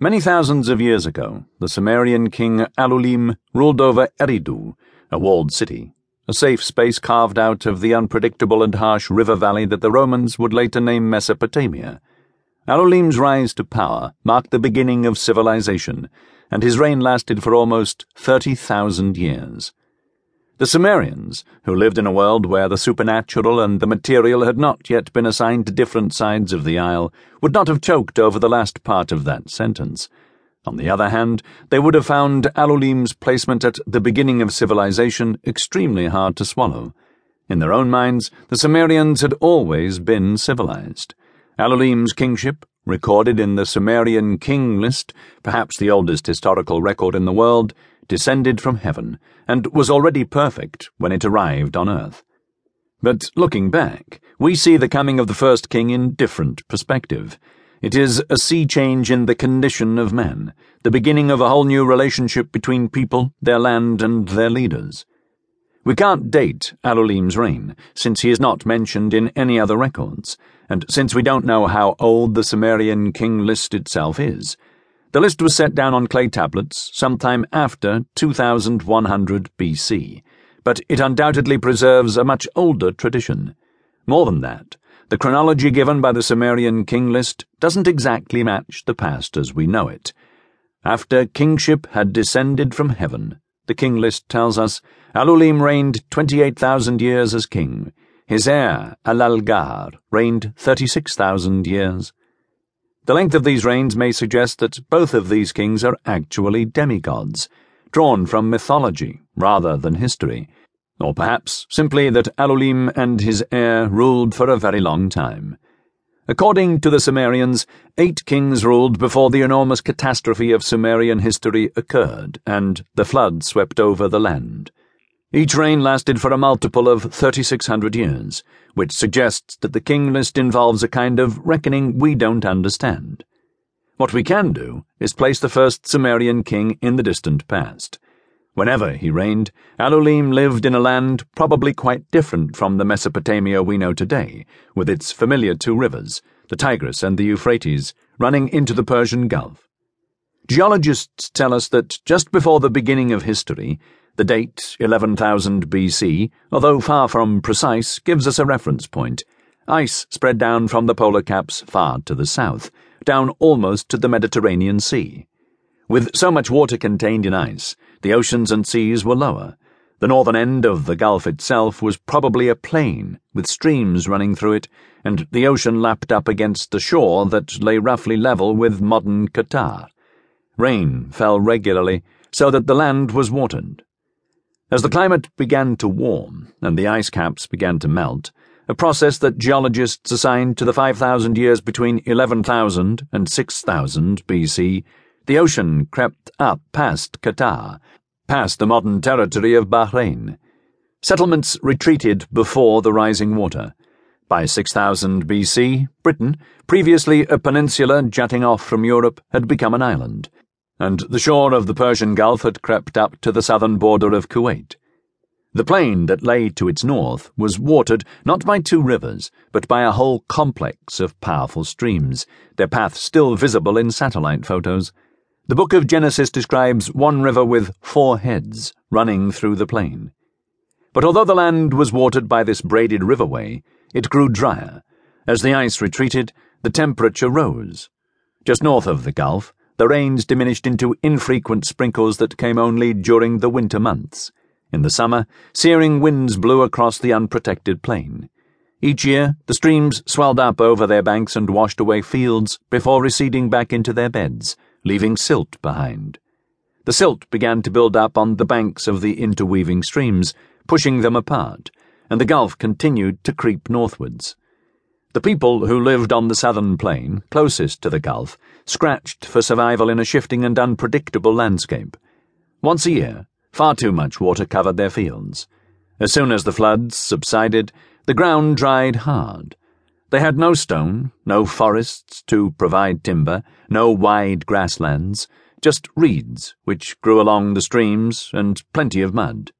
Many thousands of years ago, the Sumerian king Alulim ruled over Eridu, a walled city, a safe space carved out of the unpredictable and harsh river valley that the Romans would later name Mesopotamia. Alulim's rise to power marked the beginning of civilization, and his reign lasted for almost 30,000 years. The Sumerians, who lived in a world where the supernatural and the material had not yet been assigned to different sides of the aisle, would not have choked over the last part of that sentence. On the other hand, they would have found Alulim's placement at the beginning of civilization extremely hard to swallow. In their own minds, the Sumerians had always been civilized. Alulim's kingship, recorded in the Sumerian king list, perhaps the oldest historical record in the world, descended from heaven, and was already perfect when it arrived on earth. But looking back, we see the coming of the first king in different perspective. It is a sea change in the condition of man, the beginning of a whole new relationship between people, their land, and their leaders. We can't date Alulim's reign, since he is not mentioned in any other records, and since we don't know how old the Sumerian king list itself is, the list was set down on clay tablets sometime after 2100 BC, but it undoubtedly preserves a much older tradition. More than that, the chronology given by the Sumerian king list doesn't exactly match the past as we know it. After kingship had descended from heaven, the king list tells us, Alulim reigned 28,000 years as king. His heir, Alalgar, reigned 36,000 years. The length of these reigns may suggest that both of these kings are actually demigods, drawn from mythology rather than history, or perhaps simply that Alulim and his heir ruled for a very long time. According to the Sumerians, eight kings ruled before the enormous catastrophe of Sumerian history occurred and the flood swept over the land. Each reign lasted for a multiple of 3,600 years, which suggests that the king list involves a kind of reckoning we don't understand. What we can do is place the first Sumerian king in the distant past. Whenever he reigned, Alulim lived in a land probably quite different from the Mesopotamia we know today, with its familiar two rivers, the Tigris and the Euphrates, running into the Persian Gulf. Geologists tell us that just before the beginning of history, the date, 11,000 BC, although far from precise, gives us a reference point. Ice spread down from the polar caps far to the south, down almost to the Mediterranean Sea. With so much water contained in ice, the oceans and seas were lower. The northern end of the Gulf itself was probably a plain, with streams running through it, and the ocean lapped up against the shore that lay roughly level with modern Qatar. Rain fell regularly, so that the land was watered. As the climate began to warm and the ice caps began to melt, a process that geologists assigned to the 5,000 years between 11,000 and 6,000 BC, the ocean crept up past Qatar, past the modern territory of Bahrain. Settlements retreated before the rising water. By 6000 BC, Britain, previously a peninsula jutting off from Europe, had become an island and the shore of the Persian Gulf had crept up to the southern border of Kuwait. The plain that lay to its north was watered not by two rivers, but by a whole complex of powerful streams, their paths still visible in satellite photos. The book of Genesis describes one river with four heads running through the plain. But although the land was watered by this braided riverway, it grew drier. As the ice retreated, the temperature rose. Just north of the Gulf, the rains diminished into infrequent sprinkles that came only during the winter months. In the summer, searing winds blew across the unprotected plain. Each year, the streams swelled up over their banks and washed away fields before receding back into their beds, leaving silt behind. The silt began to build up on the banks of the interweaving streams, pushing them apart, and the gulf continued to creep northwards. The people who lived on the southern plain, closest to the Gulf, scratched for survival in a shifting and unpredictable landscape. Once a year, far too much water covered their fields. As soon as the floods subsided, the ground dried hard. They had no stone, no forests to provide timber, no wide grasslands, just reeds which grew along the streams and plenty of mud.